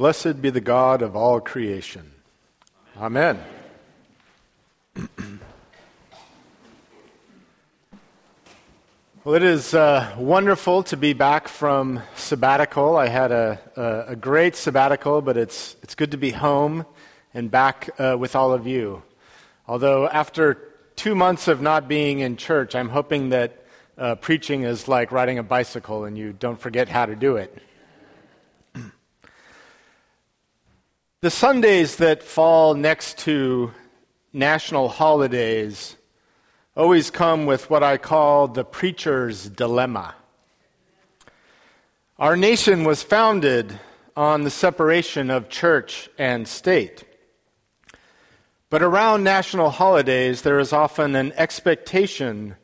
Blessed be the God of all creation. Amen. well, it is uh, wonderful to be back from sabbatical. I had a, a, a, great sabbatical, but it's, it's good to be home and back uh, with all of you. Although, after two months of not being in church, I'm hoping that uh, preaching is like riding a bicycle and you don't forget how to do it. The Sundays that fall next to national holidays always come with what I call the preacher's dilemma. Our nation was founded on the separation of church and state. But around national holidays, there is often an expectation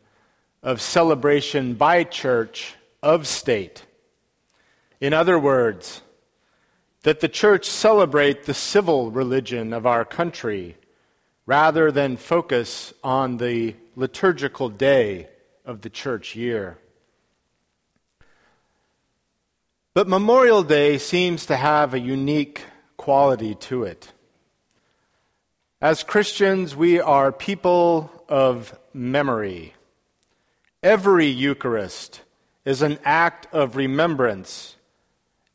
of celebration by church of state. In other words, that the church celebrate the civil religion of our country rather than focus on the liturgical day of the church year. But Memorial Day seems to have a unique quality to it. As Christians, we are people of memory. Every Eucharist is an act of remembrance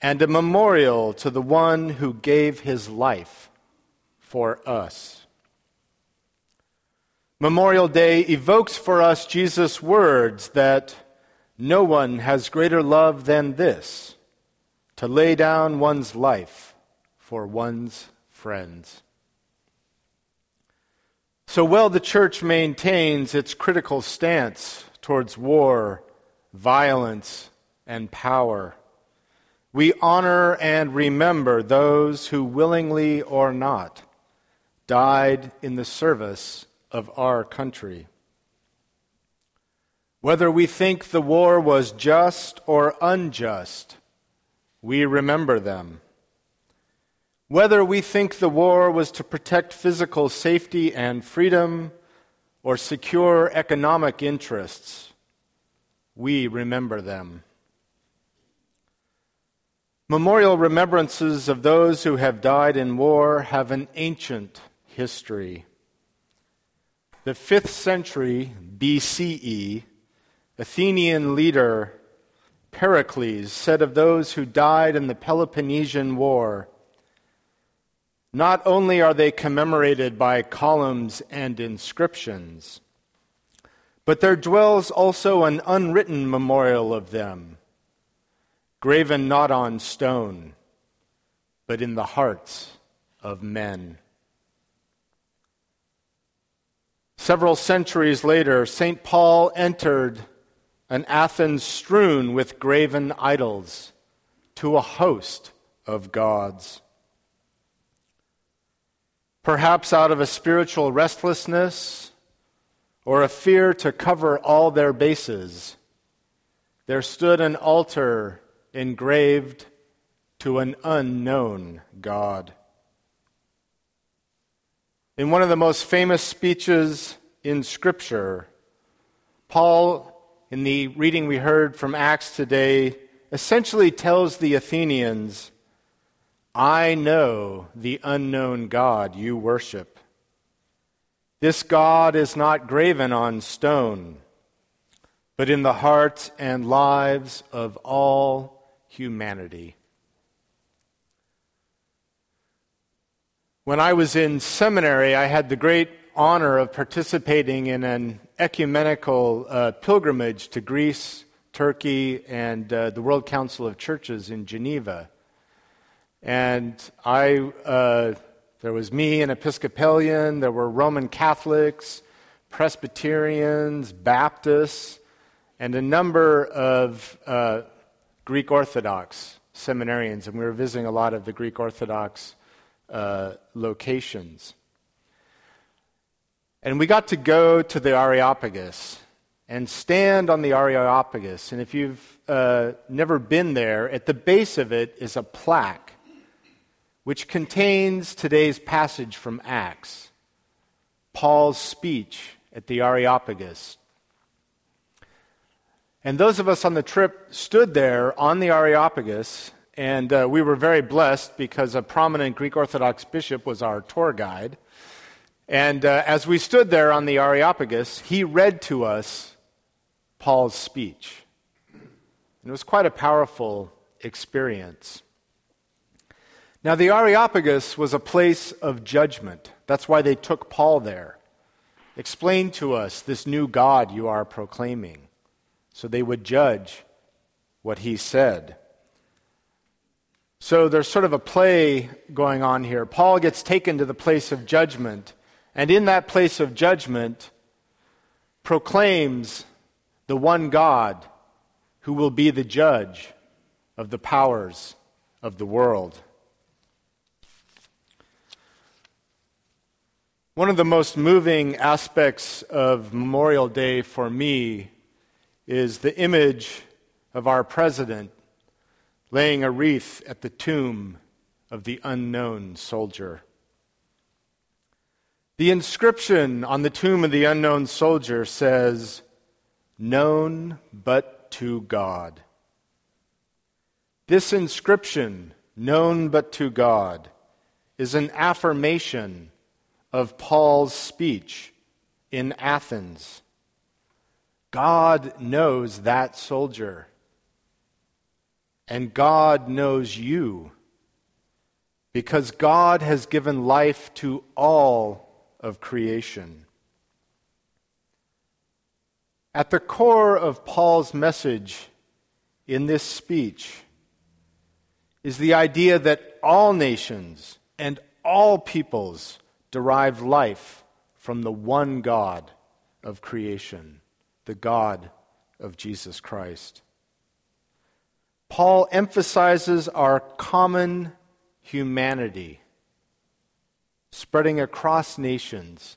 and a memorial to the one who gave his life for us. Memorial Day evokes for us Jesus' words that no one has greater love than this to lay down one's life for one's friends. So well the church maintains its critical stance towards war, violence, and power we honor and remember those who willingly or not died in the service of our country. Whether we think the war was just or unjust, we remember them. Whether we think the war was to protect physical safety and freedom or secure economic interests, we remember them. Memorial remembrances of those who have died in war have an ancient history. The 5th century BCE, Athenian leader Pericles said of those who died in the Peloponnesian War, not only are they commemorated by columns and inscriptions, but there dwells also an unwritten memorial of them graven not on stone, but in the hearts of men. Several centuries later, St. Paul entered an Athens strewn with graven idols to a host of gods. Perhaps out of a spiritual restlessness or a fear to cover all their bases, there stood an altar engraved to an unknown God. In one of the most famous speeches in Scripture, Paul, in the reading we heard from Acts today, essentially tells the Athenians, I know the unknown God you worship. This God is not graven on stone, but in the hearts and lives of all humanity. When I was in seminary, I had the great honor of participating in an ecumenical uh, pilgrimage to Greece, Turkey, and uh, the World Council of Churches in Geneva. And I, uh, there was me, an Episcopalian, there were Roman Catholics, Presbyterians, Baptists, and a number of uh, Greek Orthodox seminarians, and we were visiting a lot of the Greek Orthodox uh, locations. And we got to go to the Areopagus and stand on the Areopagus. And if you've uh, never been there, at the base of it is a plaque which contains today's passage from Acts, Paul's speech at the Areopagus and those of us on the trip stood there on the Areopagus, and uh, we were very blessed because a prominent Greek Orthodox bishop was our tour guide. And uh, as we stood there on the Areopagus, he read to us Paul's speech. And it was quite a powerful experience. Now, the Areopagus was a place of judgment. That's why they took Paul there. Explain to us this new God you are proclaiming. So they would judge what he said. So there's sort of a play going on here. Paul gets taken to the place of judgment, and in that place of judgment, proclaims the one God who will be the judge of the powers of the world. One of the most moving aspects of Memorial Day for me is the image of our president laying a wreath at the tomb of the unknown soldier. The inscription on the tomb of the unknown soldier says, Known but to God. This inscription, known but to God, is an affirmation of Paul's speech in Athens. God knows that soldier, and God knows you, because God has given life to all of creation. At the core of Paul's message in this speech is the idea that all nations and all peoples derive life from the one God of creation, the God of Jesus Christ. Paul emphasizes our common humanity spreading across nations.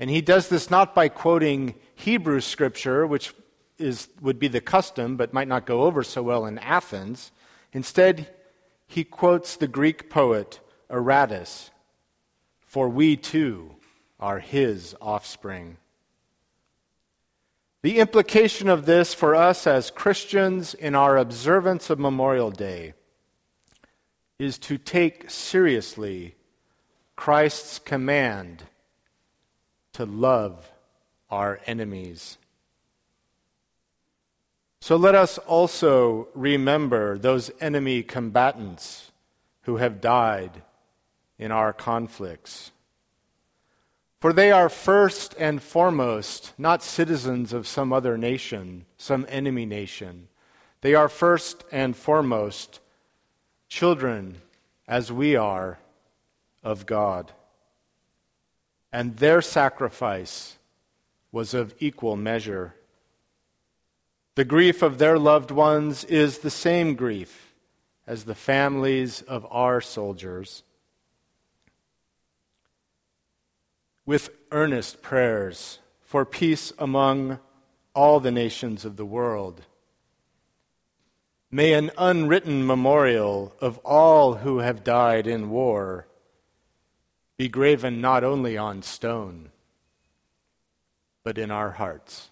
And he does this not by quoting Hebrew scripture, which is, would be the custom but might not go over so well in Athens. Instead, he quotes the Greek poet Aratus for we too are his offspring. The implication of this for us as Christians in our observance of Memorial Day is to take seriously Christ's command to love our enemies. So let us also remember those enemy combatants who have died in our conflicts. For they are first and foremost not citizens of some other nation, some enemy nation. They are first and foremost children, as we are, of God. And their sacrifice was of equal measure. The grief of their loved ones is the same grief as the families of our soldiers. With earnest prayers for peace among all the nations of the world. May an unwritten memorial of all who have died in war be graven not only on stone, but in our hearts.